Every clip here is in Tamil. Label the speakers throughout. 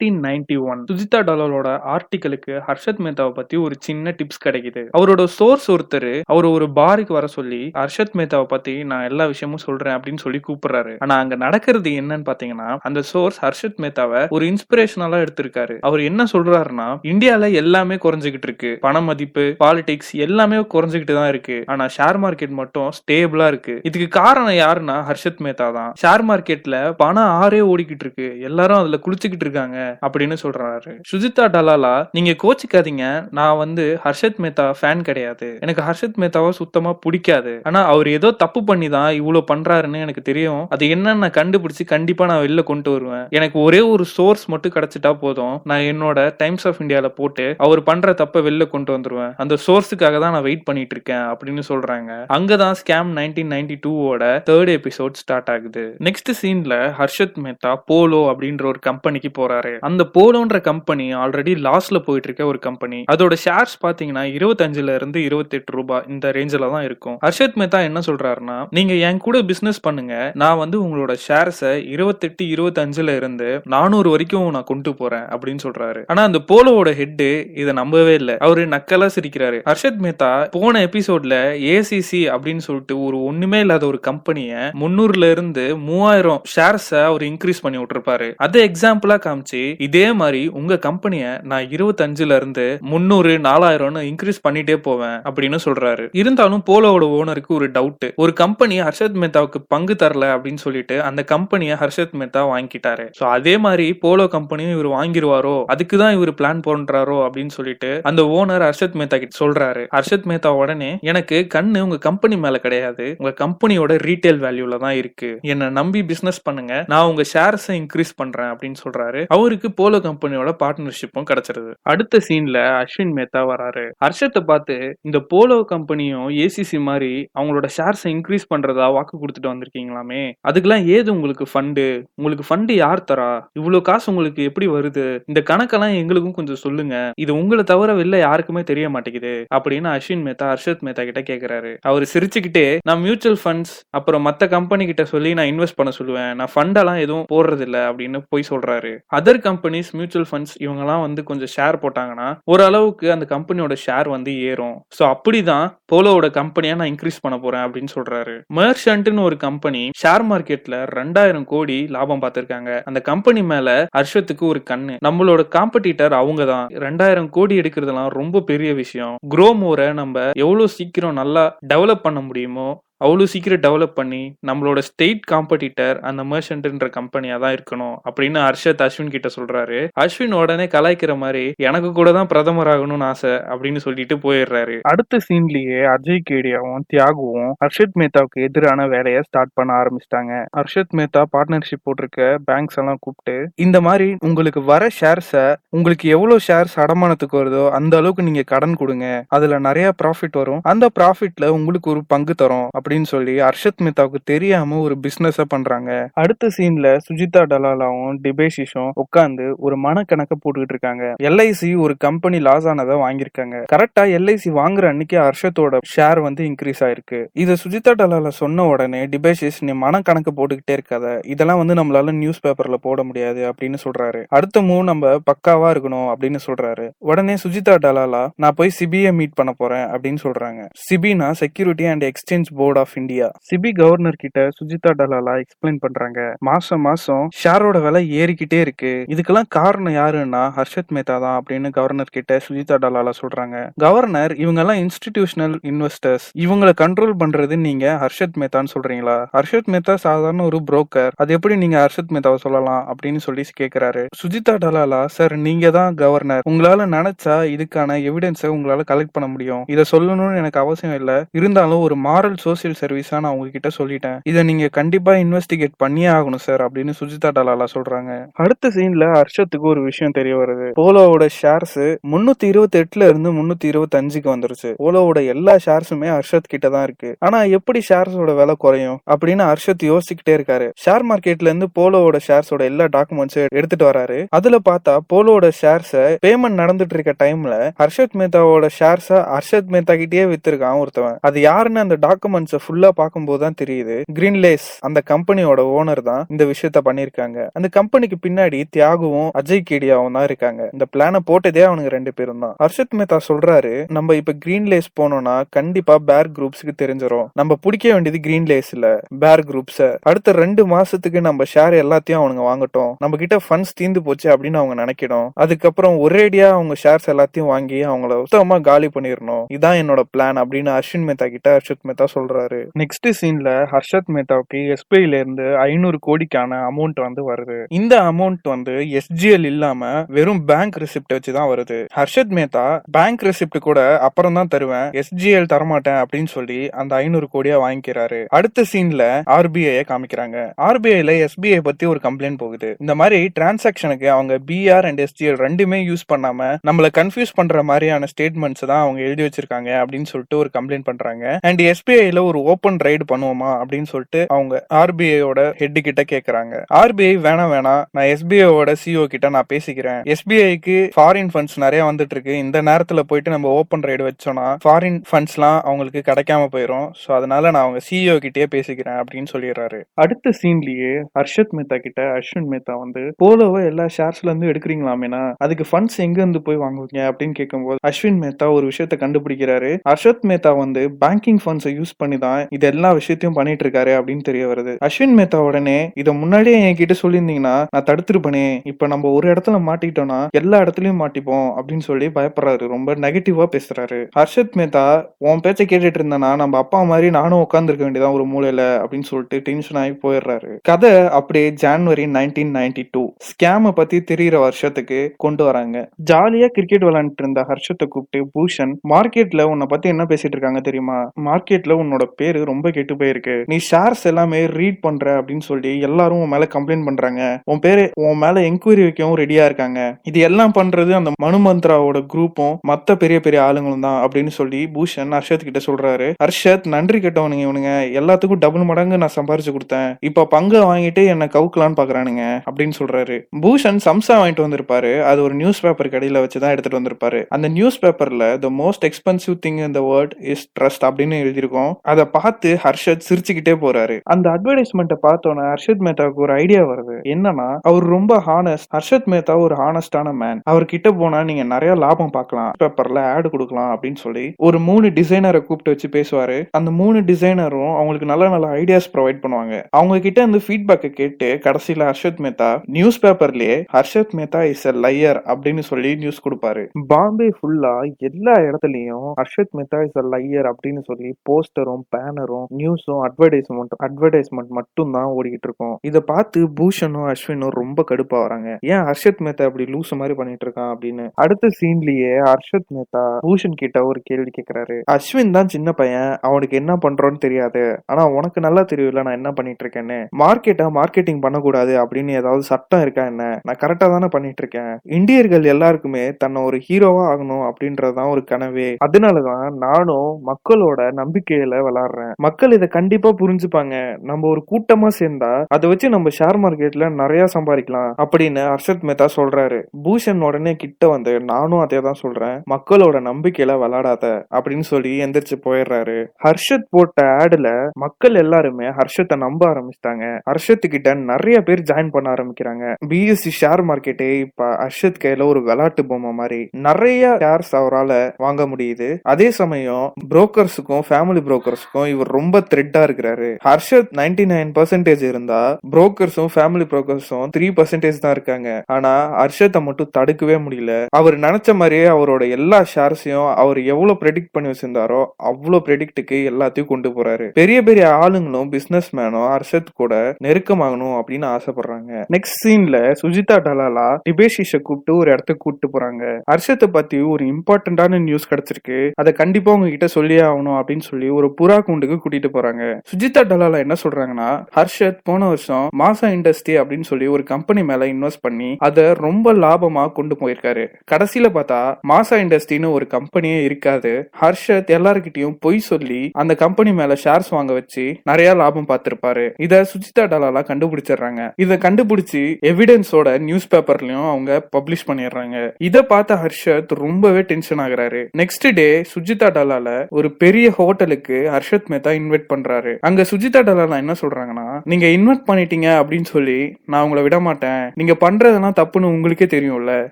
Speaker 1: நைன்டி ஒன் சுஜிதா டாலரோட ஆர்டிக்கலுக்கு ஹர்ஷத் மேத்தாவை பத்தி ஒரு சின்ன டிப்ஸ் கிடைக்குது. அவரோட சோர்ஸ் ஒருத்தர் அவர் ஒரு பாருக்கு வர சொல்லி ஹர்ஷத் மேத்தாவை பத்தி நான் எல்லா விஷயமும் சொல்றேன் அப்படின்னு சொல்லி கூப்பிடுறாரு. ஆனா அங்க நடக்கிறது என்னன்னு பாத்தீங்கன்னா அந்த சோர்ஸ் ஹர்ஷத் மேத்தாவை ஒரு இன்ஸ்பிரேஷனலா எடுத்திருக்காரு. அவர் என்ன சொல்றாருன்னா இந்தியால எல்லாமே குறைஞ்சுகிட்டு இருக்கு. பண மதிப்பு பாலிடிக்ஸ் எல்லாமே குறைஞ்சுகிட்டு தான் இருக்கு. ஆனா ஷேர் மார்க்கெட் மட்டும் ஸ்டேபிளா இருக்கு. இதுக்கு காரணம் யாருன்னா ஹர்ஷத் மேத்தா தான். ஷேர் மார்க்கெட்ல பணம் ஆறே ஓடிக்கிட்டு இருக்கு. எல்லாரும் அதுல குளிச்சுக்கிட்டு இருக்காங்க. அப்படின்னு சொல்றாரு. சுஜிதா டலாலா நீங்க கோச்சிக்காதீங்க. நான் வந்து ஹர்ஷத் மேத்தா ஃபேன் கிடையாது. எனக்கு ஹர்ஷத் மேத்தாவை சுத்தமா பிடிக்காது. ஆனா அவர் ஏதோ தப்பு பண்ணி தான் இவ்வளவு பண்றாருன்னு எனக்கு தெரியும். அது என்னன்னு நான் கண்டுபிடிச்சு கண்டிப்பா நான் வெளில கொண்டு வருவேன். எனக்கு ஒரே ஒரு சோர்ஸ் மட்டும் கிடைச்சிட்டா போதும். நான் என்னோட டைம்ஸ் ஆஃப் இந்தியால போட்டு அவர் பண்ற தப்ப வெளில கொண்டு வந்துருவேன். அந்த சோர்ஸுக்காக தான் நான் வெயிட் பண்ணிட்டு இருக்கேன் அப்படின்னு சொல்றாங்க. அங்கதான் ஸ்கேம் நைன்டீன் நைன்டி டூவோட தேர்ட் எபிசோட் ஸ்டார்ட் ஆகுது. நெக்ஸ்ட் சீன்ல ஹர்ஷத் மேத்தா போலோ அப்படின்ற ஒரு கம்பெனிக்கு போறாரு. அந்த போலோன்ற கம்பெனி ஆல்ரெடி லாஸ்ல போயிட்டு இருக்க ஒரு கம்பெனி அதோட ஷேர்ஸ் பாத்தீங்கன்னா இருபத்தஞ்சுல இருந்து இருபத்தி எட்டு ரூபாய் இந்த ரேஞ்சில தான் இருக்கும். ஹர்ஷத் மேத்தா என்ன சொல்றாருன்னா நீங்க என் கூட பிசினஸ் பண்ணுங்க. நான் வந்து உங்களோட ஷேர்ஸை இருபத்தெட்டு இருபத்தஞ்சுல இருந்து நானூறு வரைக்கும் நான் கொண்டு போறேன் அப்படின்னு சொல்றாரு. ஆனா அந்த போலோவோட ஹெட் இதை நம்பவே இல்லை. அவரு நக்கலா சிரிக்கிறாரு. ஹர்ஷத் மேத்தா போன எபிசோட்ல ஏசிசி அப்படின்னு சொல்லிட்டு ஒரு ஒண்ணுமே இல்லாத ஒரு கம்பெனிய முன்னூறுல இருந்து மூவாயிரம் ஷேர்ஸ அவர் இன்க்ரீஸ் பண்ணி விட்டுருப்பாரு. அதை எக்ஸாம்பிளா காமிச்சு இதே மாதிரி உங்க கம்பெனிய நான் இருபத்தஞ்சுல இருந்து முன்னூறு நாலாயிரம்னு இன்க்ரீஸ் பண்ணிட்டே போவேன் அப்படின்னு சொல்றாரு. இருந்தாலும் போலோவோட ஓனருக்கு ஒரு டவுட் ஒரு கம்பெனி ஹர்ஷத் மேத்தாவுக்கு பங்கு தரல அப்படின்னு சொல்லிட்டு அந்த கம்பெனியை ஹர்ஷத் மேத்தா வாங்கிட்டாரு. சோ அதே மாதிரி போலோ கம்பெனியும் இவர் வாங்கிருவாரோ? அதுக்கு தான் இவர் பிளான் பண்றாரோ? அப்படின்னு சொல்லிட்டு அந்த ஓனர் ஹர்ஷத் மேத்தா கிட்ட சொல்றாரு. ஹர்ஷத் மேத்தா உடனே எனக்கு கண்ணு உங்க கம்பெனி மேல கிடையாது. உங்க கம்பெனியோட ரீட்டைல் வேல்யூல தான் இருக்கு. என்ன நம்பி பிசினஸ் பண்ணுங்க. நான் உங்க ஷேர்ஸை இன்க்ரீஸ் பண்றேன் அப்படின்னு சொல்றாரு. அவருக்கு போலோ கம்பெனியோட பார்ட்னர்ஷிப்பும் கிடைச்சிருது. அடுத்த சீன்ல அஸ்வின் மேத்தா வராரு. ஹர்ஷத்தை பார்த்து இந்த போலோ கம்பெனியும் ஏசிசி மாதிரி அவங்களோட ஷேர்ஸை இன்க்ரீஸ் பண்றதா வாக்கு கொடுத்துட்டு வந்திருக்கீங்களாமே? அதுக்கெல்லாம் ஏது உங்களுக்கு ஃபண்டு உங்களுக்கு ஃபண்டு யார் தரா? இவ்வளவு காசு உங்களுக்கு எப்படி வருது? இந்த கணக்கெல்லாம் எங்களுக்கும் கொஞ்சம் சொல்லுங்க. இது உங்களை தவிர வெளில யாருக்குமே தெரிய மாட்டேங்குது அப்படின்னு அஸ்வின் மேத்தா ஹர்ஷத் மேத்தா கிட்ட கேக்குறாரு. அவர் சிரிச்சுக்கிட்டே நான் மியூச்சுவல் ஃபண்ட்ஸ் அப்புறம் மத்த கம்பெனி கிட்ட சொல்லி நான் இன்வெஸ்ட் பண்ண சொல்லுவேன். நான் ஃபண்டெல்லாம் எதுவும் போடுறது அப்படின்னு போய் சொல்றாரு. அதர் கம்பெனிஸ் மியூச்சுவல் ஃபண்ட்ஸ் இவங்கெல்லாம் வந்து கொஞ்சம் ஷேர் போட்டாங்கன்னா ஓரளவுக்கு அந்த கம்பெனியோட ஷேர் வந்து ஏறும். ஸோ அப்படிதான் போலோவோட கம்பெனியா நான் இன்க்ரீஸ் பண்ண போறேன் அப்படின்னு சொல்றாரு. மெர்ஷன்ட்னு ஒரு கம்பெனி ஷேர் மார்க்கெட்ல ரெண்டாயிரம் கோடி லாபம் பார்த்திருக்காங்க. அந்த கம்பெனி மேல ஹர்ஷத்துக்கு ஒரு கண்ணு. நம்மளோட காம்படிட்டர் அவங்க தான் ரெண்டாயிரம் கோடி எடுக்கிறதுலாம் ரொம்ப பெரிய விஷயம். க்ரோ மோரை நம்ம எவ்வளவு சீக்கிரம் நல்லா டெவலப் பண்ண முடியுமோ அவ்வளோ சீக்கிரம் டெவலப் பண்ணி நம்மளோட ஸ்டேட் காம்படிட்டர் அந்த மர்ஷன்ட்ன்ற கம்பெனியா தான் இருக்கணும் அப்படின்னு ஹர்ஷத் அஸ்வின் கிட்ட சொல்றாரு. அஸ்வின் உடனே கலாய்க்கிற மாதிரி எனக்கு கூட தான் பிரதமர் ஆகணும்னு ஆசை அப்படின்னு சொல்லிட்டு போயிடுறாரு. அடுத்த சீன்லயே அஜய் கேடியாவும் தியாகுவும் ஹர்ஷத் மேத்தாவுக்கு எதிரான வேலையை ஸ்டார்ட் பண்ண ஆரம்பிச்சிட்டாங்க. ஹர்ஷத் மேத்தா பார்ட்னர்ஷிப் போட்டிருக்க பேங்க்ஸ் எல்லாம் கூப்பிட்டு இந்த மாதிரி உங்களுக்கு வர ஷேர்ஸை உங்களுக்கு எவ்வளவு ஷேர்ஸ் அடமானத்துக்கு வருதோ அந்த அளவுக்கு நீங்க கடன் கொடுங்க. அதுல நிறைய ப்ராஃபிட் வரும். அந்த ப்ராஃபிட்ல உங்களுக்கு ஒரு பங்கு தரும் அப்படின்னு சொல்லி ஹர்ஷத் மேத்தாவுக்கு தெரியாம ஒரு பிசினஸ் பண்றாங்க. அடுத்த சீன்ல சுஜிதா டலாலாவும் டிபேஷிஷும் உட்காந்து ஒரு மனக்கணக்க போட்டுக்கிட்டு இருக்காங்க. எல்ஐசி ஒரு கம்பெனி லாஸ் ஆனதை வாங்கியிருக்காங்க. கரெக்டா எல்ஐசி வாங்குற அன்னைக்கு ஹர்ஷத்தோட ஷேர் வந்து இன்க்ரீஸ் ஆயிருக்கு. இதை சுஜிதா டலாலா சொன்ன உடனே டிபேஷிஸ் நீ மனக்கணக்கு போட்டுக்கிட்டே இருக்காத. இதெல்லாம் வந்து நம்மளால நியூஸ் பேப்பர்ல போட முடியாது அப்படின்னு சொல்றாரு. அடுத்த மூவ் நம்ம பக்காவா இருக்கணும் அப்படின்னு சொல்றாரு. உடனே சுஜிதா டலாலா நான் போய் சிபிஐ மீட் பண்ண போறேன் அப்படின்னு சொல்றாங்க. சிபினா security and exchange board of India SEBI governor கிட்ட சுஜிதா டலாலா எக்ஸ்பிளைன் பண்றாங்க. மாசம் மாசம் ஷேரோட விலை ஏறிக்கிட்டே இருக்கு. இதுக்கெல்லாம் காரணம் யாருன்னா ஹர்ஷத் மேத்தா தான் அப்படின்னு கவர்னர் கிட்ட சுஜிதா டலாலா சொல்றாங்க. கவர்னர் இவங்க எல்லாம் இன்ஸ்டிடியூஷனல் இன்வெஸ்டர்ஸ் இவங்களை கண்ட்ரோல் பண்றது நீங்க ஹர்ஷத் மேத்தான்னு சொல்றீங்களா? ஹர்ஷத் மேத்தா சாதாரண ஒரு புரோக்கர் அது எப்படி நீங்க ஹர்ஷத் மேத்தாவை சொல்லலாம் அப்படின்னு சொல்லி கேக்குறாரு. சுஜிதா டலாலா சார் நீங்க தான் கவர்னர். உங்களால நினைச்சா இதுக்கான எவிடன்ஸை உங்களால கலெக்ட் பண்ண முடியும். இதை சொல்லணும்னு எனக்கு அவசியம் இல்லை. இருந்தாலும் ஒரு மாரல் சோசியல் சர்வீஸா நான் உங்ககிட்ட சொல்லிட்டேன். இதை நீங்க கண்டிப்பா இன்வெஸ்டிகேட் பண்ணியே ஆகணும் சார் அப்படின்னு சுஜிதா டலாலா சொல்றாங்க. அடுத்த சீன்ல ஹர்ஷத்துக்கு ஒரு விஷயம் தெரிய வருது. போலோவோட ஷேர்ஸ் முன்னூத்தி இருபத்தி எட்டுல இருந்து முன்னூத்தி இருபத்தி அஞ்சுக்கு வந்துருச்சு. போலோவோட எல்லா ஷேர்ஸுமே ஹர்ஷத் கிட்ட தான் இருக்கு. ஆனா எப்படி ஷேர்ஸோட விலை குறையும் அப்படின்னு ஹர்ஷத் யோசிச்சுக்கிட்டே இருக்காரு. ஷேர் மார்க்கெட்ல இருந்து போலோவோட ஷேர்ஸோட எல்லா டாக்குமெண்ட்ஸும் எடுத்துட்டு வராரு. அதுல பார்த்தா போலோவோட ஷேர்ஸ பேமெண்ட் நடந்துட்டு இருக்க டைம்ல ஹர்ஷத் மேத்தாவோட ஷேர்ஸ ஹர்ஷத் மேத்தா கிட்டேயே வித்திருக்கான் ஒருத்தவன். அது யாருன்னு அந்த டாக்குமெண்ட்ஸ் டாக்குமெண்ட்ஸை ஃபுல்லா பார்க்கும்போது தான் தெரியுது. கிரீன்லேஸ் அந்த கம்பெனியோட ஓனர் தான் இந்த விஷயத்த பண்ணிருக்காங்க அந்த கம்பெனிக்கு பின்னாடி தியாகுவும் அஜய் கேடியாவும் தான் இருக்காங்க. இந்த பிளான போட்டதே அவனுங்க ரெண்டு பேரும் தான். ஹர்ஷத் மேத்தா சொல்றாரு நம்ம இப்ப கிரீன்லேஸ் போனோம்னா கண்டிப்பா பேர் குரூப்ஸ்க்கு தெரிஞ்சிடும் நம்ம பிடிக்க வேண்டியது கிரீன்லேஸ் இல்ல பேர் குரூப்ஸ் அடுத்த ரெண்டு மாசத்துக்கு நம்ம ஷேர் எல்லாத்தையும் அவனுங்க வாங்கட்டும். நம்ம கிட்ட ஃபண்ட்ஸ் தீந்து போச்சு அப்படின்னு அவங்க நினைக்கணும். அதுக்கப்புறம் ஒரேடியா அவங்க ஷேர்ஸ் எல்லாத்தையும் வாங்கி அவங்கள சுத்தமா காலி பண்ணிடணும் இதான் என்னோட பிளான் அப்படின்னு அஸ்வின் மேத்தா கிட்ட ஹர்ஷத் மேத்தா சொல்றாரு. நெக்ஸ்ட் சீன்ல ஹர்ஷத் மேத்தாவுக்கு எஸ்பிஐல இருந்து ஐநூறு கோடிக்கான அமௌண்ட் வந்து வருது. இந்த அமௌண்ட் வந்து எஸ்ஜிஎல் இல்லாம வெறும் பேங்க் ரெசிப்ட் வச்சு தான் வருது. ஹர்ஷத் மேத்தா பேங்க் ரெசிப்ட் கூட அப்புறம் தான் தருவேன். எஸ்ஜிஎல் தரமாட்டேன் அப்படின்னு சொல்லி அந்த ஐநூறு கோடியா வாங்கிக்கிறாரு. அடுத்த சீன்ல ஆர்பிஐ காமிக்கிறாங்க. ஆர்பிஐல எஸ்பிஐ பத்தி ஒரு கம்ப்ளைண்ட் போகுது. இந்த மாதிரி டிரான்சாக்ஷனுக்கு அவங்க பிஆர் அண்ட் எஸ்ஜிஎல் ரெண்டுமே யூஸ் பண்ணாம நம்மள கன்ஃபியூஸ் பண்ற மாதிரியான ஸ்டேட்மெண்ட்ஸ் தான் அவங்க எழுதி வச்சிருக்காங்க அப்படின்னு சொல்லிட்டு ஒரு கம்ப்ளைண்ட் பண்றாங்க. அண்ட் எஸ்பிஐல ஒரு ஒரு ஓபன் ரைடு பண்ணுவோமா அப்படின்னு சொல்லிட்டு அவங்க ஆர்பிஐயோட ஹெட் கிட்ட கேக்குறாங்க. ஆர்பிஐ வேணாம் வேணாம். நான் எஸ்பிஐயோட சிஓ கிட்ட நான் பேசிக்கிறேன். எஸ்பிஐக்கு ஃபாரின் ஃபண்ட்ஸ் நிறைய வந்துட்டு இருக்கு. இந்த நேரத்துல போயிட்டு நம்ம ஓபன் ரைடு வச்சோம்னா ஃபாரின் ஃபண்ட்ஸ்லாம் அவங்களுக்கு கிடைக்காம போயிடும் ஸோ அதனால நான் அவங்க சிஇஓ கிட்டே பேசிக்கிறேன் அப்படின்னு சொல்லிடுறாரு. அடுத்த சீன்லயே ஹர்ஷத் மேத்தா கிட்ட அஸ்வின் மேத்தா வந்து போலோவை எல்லா ஷேர்ஸ்ல இருந்து எடுக்கிறீங்களாமேனா? அதுக்கு ஃபண்ட்ஸ் எங்க இருந்து போய் வாங்குவீங்க? அப்படின்னு கேட்கும்போது அஸ்வின் மேத்தா ஒரு விஷயத்த கண்டுபிடிக்கிறாரு. ஹர்ஷத் மேத்தா வந்து பேங்கிங் ஃபண்ட்ஸை யூஸ் பண்ணி தான் இது எல்லா விஷயத்தையும் பண்ணிட்டு இருக்காரு அப்படின்னு தெரிய வருது. அஸ்வின் மேத்தா உடனே இதை முன்னாடியே என்கிட்ட சொல்லியிருந்தீங்கன்னா நான் தடுத்துருப்பனே. இப்ப நம்ம ஒரு இடத்துல மாட்டிக்கிட்டோம்னா எல்லா இடத்துலயும் மாட்டிப்போம் அப்படின்னு சொல்லி பயப்படுறாரு. ரொம்ப நெகட்டிவா பேசுறாரு. ஹர்ஷத் மேத்தா உன் பேச்சை கேட்டுட்டு இருந்தேன்னா நம்ம அப்பா மாதிரி நானும் உட்காந்துருக்க வேண்டியதான் ஒரு மூலையில அப்படின்னு சொல்லிட்டு டென்ஷன் ஆகி போயிடுறாரு. கதை அப்படியே ஜான்வரி நைன்டீன் நைன்டி டூ ஸ்கேம பத்தி தெரியிற வருஷத்துக்கு கொண்டு வராங்க. ஜாலியா கிரிக்கெட் விளையாண்டுட்டு இருந்த ஹர்ஷத்தை கூப்பிட்டு பூஷன் மார்க்கெட்ல உன்னை பத்தி என்ன பேசிட்டு இருக்காங்க தெரியுமா? மார்க்கெட்ல உன்னோட பேரு ரொம்ப கெட்டு போயிருக்கு. நீ ஷேர்ஸ் எல்லாமே ரீட் பண்ற அப்படின்னு சொல்லி எல்லாரும் உன் மேல கம்ப்ளைண்ட் பண்றாங்க. உன் பேரு உன் மேல என்கொயரி வைக்கவும் ரெடியா இருக்காங்க. இது எல்லாம் பண்றது அந்த மனுமந்த்ராவோட குரூப்பும் மத்த பெரிய பெரிய ஆளுங்களும் தான் அப்படின்னு சொல்லி பூஷன் ஹர்ஷத் கிட்ட சொல்றாரு. ஹர்ஷத் நன்றி கெட்டவனுங்க இவனுங்க. எல்லாத்துக்கும் டபுள் மடங்கு நான் சம்பாரிச்சு கொடுத்தேன். இப்ப பங்கு வாங்கிட்டு என்ன கவுக்கலான்னு பாக்குறானுங்க அப்படின்னு சொல்றாரு. பூஷன் சம்சா வாங்கிட்டு வந்திருப்பாரு. அது ஒரு நியூஸ் பேப்பர் கடையில வச்சுதான் எடுத்துட்டு வந்திருப்பாரு. அந்த நியூஸ் பேப்பர்ல த மோஸ்ட் எக்ஸ்பென்சிவ் திங் இந்த வேர்ல்ட் இஸ் ட்ரஸ்ட் அப்படின்னு எழுதியிருக்கோம். அதை பார்த்து ஹர்ஷத் சிரிச்சுக்கிட்டே போறாரு. அந்த அட்வர்டைஸ்மெண்ட்டை பார்த்தோன்னே ஹர்ஷத் மேத்தாவுக்கு ஒரு ஐடியா வருது. என்னன்னா அவர் ரொம்ப ஹானஸ்ட் ஹர்ஷத் மேத்தா ஒரு ஹானஸ்டான மேன் அவர் கிட்ட போனா நீங்க நிறைய லாபம் பார்க்கலாம். பேப்பர்ல ஆடு கொடுக்கலாம் அப்படின்னு சொல்லி ஒரு மூணு டிசைனரை கூப்பிட்டு வச்சு பேசுவாரு. அந்த மூணு டிசைனரும் அவங்களுக்கு நல்ல நல்ல ஐடியாஸ் ப்ரொவைட் பண்ணுவாங்க. அவங்க கிட்ட இருந்து ஃபீட்பேக்கை கேட்டு கடைசியில Harshad Mehta news பேப்பர்லயே Harshad Mehta is a liar அப்படின்னு சொல்லி நியூஸ் கொடுப்பாரு. பாம்பே ஃபுல்லா எல்லா இடத்துலயும் Harshad Mehta is a liar அப்படின்னு சொல்லி போஸ்டரும் பேனரும் நியூஸும் அட்வர்டைஸ்மெண்ட் அட்வர்டைஸ்மெண்ட் மட்டும் தான் ஓடிக்கிட்டு இருக்கும் இதை பார்த்து பூஷனும் அஸ்வினும் ரொம்ப கடுப்பா வராங்க. ஏன் ஹர்ஷத் மேத்தா அப்படி லூஸ் மாதிரி பண்ணிட்டு இருக்கான் அப்படின்னு. அடுத்த சீன்லயே ஹர்ஷத் மேத்தா பூஷன் கிட்ட ஒரு கேள்வி கேக்குறாரு. அஸ்வின் தான் சின்ன பையன் அவனுக்கு என்ன பண்றோன்னு தெரியாது. ஆனா உனக்கு நல்லா தெரியும்ல நான் என்ன பண்ணிட்டு இருக்கேன்னு மார்க்கெட்டா மார்க்கெட்டிங் பண்ணக்கூடாது அப்படின்னு ஏதாவது சட்டம் இருக்கா என்ன? நான் கரெக்டா தானே பண்ணிட்டு இருக்கேன் இந்தியர்கள் எல்லாருக்குமே தன்னை ஒரு ஹீரோவா ஆகணும் அப்படின்றதுதான் ஒரு கனவே. அதனாலதான் நானும் மக்களோட நம்பிக்கையில விளாடுறேன். மக்கள் இதை கண்டிப்பா புரிஞ்சுப்பாங்க. நம்ம ஒரு கூட்டமா சேர்ந்தா அதை வச்சு நம்ம ஷேர் மார்க்கெட்ல நிறைய சம்பாதிக்கலாம் அப்படின்னு ஹர்ஷத் மேத்தா சொல்றாரு. பூஷன் உடனே கிட்ட வந்து நானும் அதே தான் சொல்றேன். மக்களோட நம்பிக்கையில விளாடாத அப்படின்னு சொல்லி எந்திரிச்சு போயிடுறாரு. ஹர்ஷத் போட்ட ஆடுல மக்கள் எல்லாருமே ஹர்ஷத்தை நம்ப ஆரம்பிச்சிட்டாங்க. ஹர்ஷத் கிட்ட நிறைய பேர் ஜாயின் பண்ண ஆரம்பிக்கிறாங்க. பிஎஸ்சி ஷேர் மார்க்கெட்டே இப்ப ஹர்ஷத் கையில ஒரு விளையாட்டு பொம்மை மாதிரி நிறைய ஷேர்ஸ் அவரால் வாங்க முடியுது. அதே சமயம் புரோக்கர்ஸுக்கும் ஃபேமிலி புரோக்கர்ஸுக்கும் இவர் ரொம்ப த்ரெட்டா இருக்கிறாரு. ஹர்ஷத் நைன்டி நைன் பர்சன்டேஜ் இருந்தா புரோக்கர்ஸும் ஃபேமிலி புரோக்கர்ஸும் த்ரீ பர்சன்டேஜ் தான் இருக்காங்க. ஆனா ஹர்ஷத்தை மட்டும் தடுக்கவே முடியல. அவர் நினைச்ச மாதிரியே அவரோட எல்லா ஷேர்ஸையும் அவர் எவ்வளவு ப்ரெடிக்ட் பண்ணி வச்சிருந்தாரோ அவ்வளவு ப்ரெடிக்டுக்கு எல்லாத்தையும் கொண்டு போறாரு. பெரிய பெரிய ஆளுங்களும் பிசினஸ் மேனும் ஹர்ஷத் கூட நெருக்கமாகணும் அப்படின்னு ஆசைப்படுறாங்க. நெக்ஸ்ட் சீன்ல சுஜிதா டலாலா டிபேஷிஷ கூப்பிட்டு ஒரு இடத்துக்கு கூப்பிட்டு போறாங்க. ஹர்ஷத்தை பத்தி ஒரு இம்பார்ட்டன்டான நியூஸ் கிடைச்சிருக்கு. அதை கண்டிப்பா உங்ககிட்ட சொல்லியே ஆகணும் அப்படின்னு சொல்லி ஒரு புற கூண்டுக்கு கூட்டிட்டு போறாங்க. சுஜிதா டலாலா என்ன சொல்றாங்கன்னா ஹர்ஷத் போன வருஷம் மாசா இண்டஸ்ட்ரி அப்படின்னு சொல்லி ஒரு கம்பெனி மேல இன்வெஸ்ட் பண்ணி அதை ரொம்ப லாபமா கொண்டு போயிருக்காரு. கடைசியில பார்த்தா மாசா இண்டஸ்ட்ரின்னு ஒரு கம்பெனியே இருக்காது. ஹர்ஷத் எல்லாருக்கிட்டையும் பொய் சொல்லி அந்த கம்பெனி மேல ஷேர்ஸ் வாங்க வச்சு நிறைய லாபம் பார்த்திருப்பாரு. இத சுஜிதா டலாலா கண்டுபிடிச்சிடுறாங்க. இத கண்டுபிடிச்சு எவிடன்ஸோட நியூஸ் பேப்பர்லயும் அவங்க பப்ளிஷ் பண்ணிடுறாங்க. இத பார்த்த ஹர்ஷத் ரொம்பவே டென்ஷன் ஆகுறாரு. நெக்ஸ்ட் டே சுஜிதா டலால ஒரு பெரிய ஹோட்டலுக்கு ஹர்ஷத் மேத்தா இன்வைட் பண்றாரு. அங்க சுஜிதா டலாலா என்ன சொல்றாங்கன்னா நீங்க இன்வைட் பண்ணிட்டீங்க அப்படின்னு சொல்லி நான் உங்களை விட மாட்டேன். நீங்க பண்றதெல்லாம் தப்புன்னு உங்களுக்கே தெரியும்ல.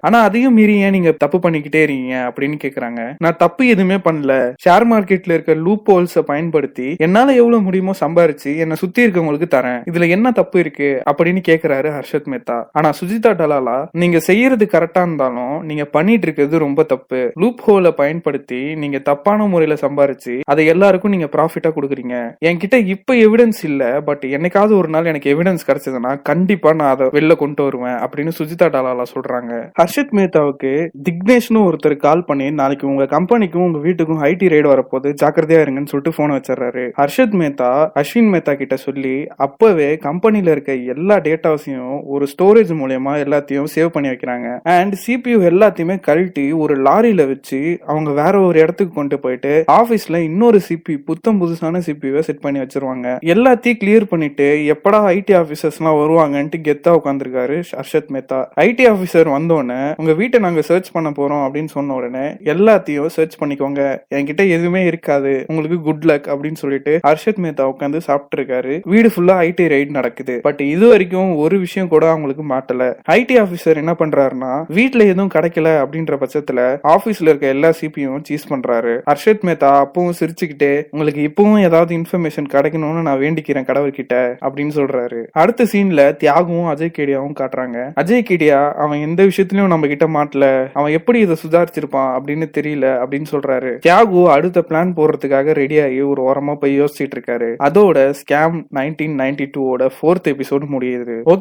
Speaker 1: ஆனா அதையும் மீறி ஏன் நீங்க தப்பு பண்ணிக்கிட்டே இருக்கீங்க? அப்படின்னு கேக்குறாங்க. நான் தப்பு எதுவுமே பண்ணல. ஷேர் மார்க்கெட்ல இருக்க லூப் ஹோல்ஸ பயன்படுத்தி என்னால எவ்வளவு முடியுமோ சம்பாரிச்சு என்ன சுத்தி இருக்கவங்களுக்கு தரேன். இதுல என்ன தப்பு இருக்கு? அப்படின்னு கேக்குறாரு ஹர்ஷத் மேத்தா. ஆனா சுஜிதா டலாலா நீங்க செய்யறது கரெக்டா இருந்தாலும் நீங்க பண்ணிட்டு இருக்கிறது ரொம்ப தப்பு. லூப் ஹோல பயன்படுத்தி நீங்க தப்பான முறையில சம்பாரிச்சு அதை எல்லாருக்கும் நீங்க ப்ராஃபிட்டா கொடுக்குறீங்க. என்கிட்ட இப்ப எவிடன்ஸ் இல்ல பட் என்னைக்காவது ஒரு நாள் எனக்கு எவிடன்ஸ் கிடைச்சதுன்னா கண்டிப்பா நான் அதை வெளில கொண்டு வருவேன் அப்படின்னு சுஜிதா டாலாலா சொல்றாங்க. ஹர்ஷத் மேத்தாவுக்கு திக்னேஷ்னு ஒருத்தர் கால் பண்ணி நாளைக்கு உங்க கம்பெனிக்கும் உங்க வீட்டுக்கும் ஐடி ரைடு வரப்போது ஜாக்கிரதையா இருங்கன்னு சொல்லிட்டு போன் வச்சிடறாரு. ஹர்ஷத் மேத்தா அஸ்வின் மேத்தா கிட்ட சொல்லி அப்பவே கம்பெனில இருக்க எல்லா டேட்டாஸையும் ஒரு ஸ்டோரேஜ் மூலியமா எல்லாத்தையும் சேவ் பண்ணி வைக்கிறாங்க. அண்ட் சிபியூ எல்லாத்தையுமே கழட்டி ஒரு லாரியில வச்சு அவங்க வேற ஒரு இடத்துக்கு கொண்டு போயிட்டு ஆபீஸ்ல இன்னொரு சிபி புத்தம் புதுசான சிபியூவை செட் பண்ணி வச்சிருவாங்க. எல்லாத்தையும் கிளியர் பண்ணிட்டு எப்படா ஐடி ஆஃபீஸர்ஸ்லாம் எல்லாம் வருவாங்கன்ட்டு கெத்தா உட்காந்துருக்காரு ஹர்ஷத் மேத்தா. ஐடி ஆபீசர் வந்தோடனே உங்க வீட்டை நாங்க சர்ச் பண்ண போறோம் அப்படின்னு சொன்ன உடனே எல்லாத்தையும் சர்ச் பண்ணிக்கோங்க. என்கிட்ட எதுவுமே இருக்காது. உங்களுக்கு குட் லக் அப்படின்னு சொல்லிட்டு ஹர்ஷத் மேத்தா உட்காந்து சாப்பிட்டு இருக்காரு வீடு ஃபுல்லா ஐடி ரைட் நடக்குது. பட் இது வரைக்கும் ஒரு விஷயம் கூட அவங்களுக்கு மாட்டல. ஐடி ஆபீசர் என்ன பண்றாருன்னா வீட்ல எதுவும் கிடைக்கல அப்படின்ற பட்சத்துல ஆபீஸ்ல இருக்க எல்லா சிபியும் சீஸ் பண்றாரு. ஹர்ஷத் மேத்தா அப்பவும் சிரிச்சுக்கிட்டே உங்களுக்கு இப்பவும் ஏதாவது இன்ஃபர்மேஷன் கிடைக்கணும்னு நான் வேண்டிக்கிறேன் கடவுள்கிட்ட அப்படின்னு சொல்றாரு. அடுத்த சீன்ல தியாகவும் அஜய் கேடியாவும் காட்டுறாங்க. அஜய் கேடியா அவன் எந்த விஷயத்திலயும் நம்ம கிட்ட மாட்டல. அவன் எப்படி இதை சுதாரிச்சிருப்பான் அப்படின்னு தெரியல அப்படின்னு சொல்றாரு. தியாகு அடுத்த பிளான் போடுறதுக்காக ரெடி ஆகி ஒரு ஓரமா போய் யோசிச்சுட்டு இருக்காரு. அதோட ஸ்கேம் நைன்டீன் நைன்டி டூவோட ஃபோர்த் எபிசோடு முடியுது.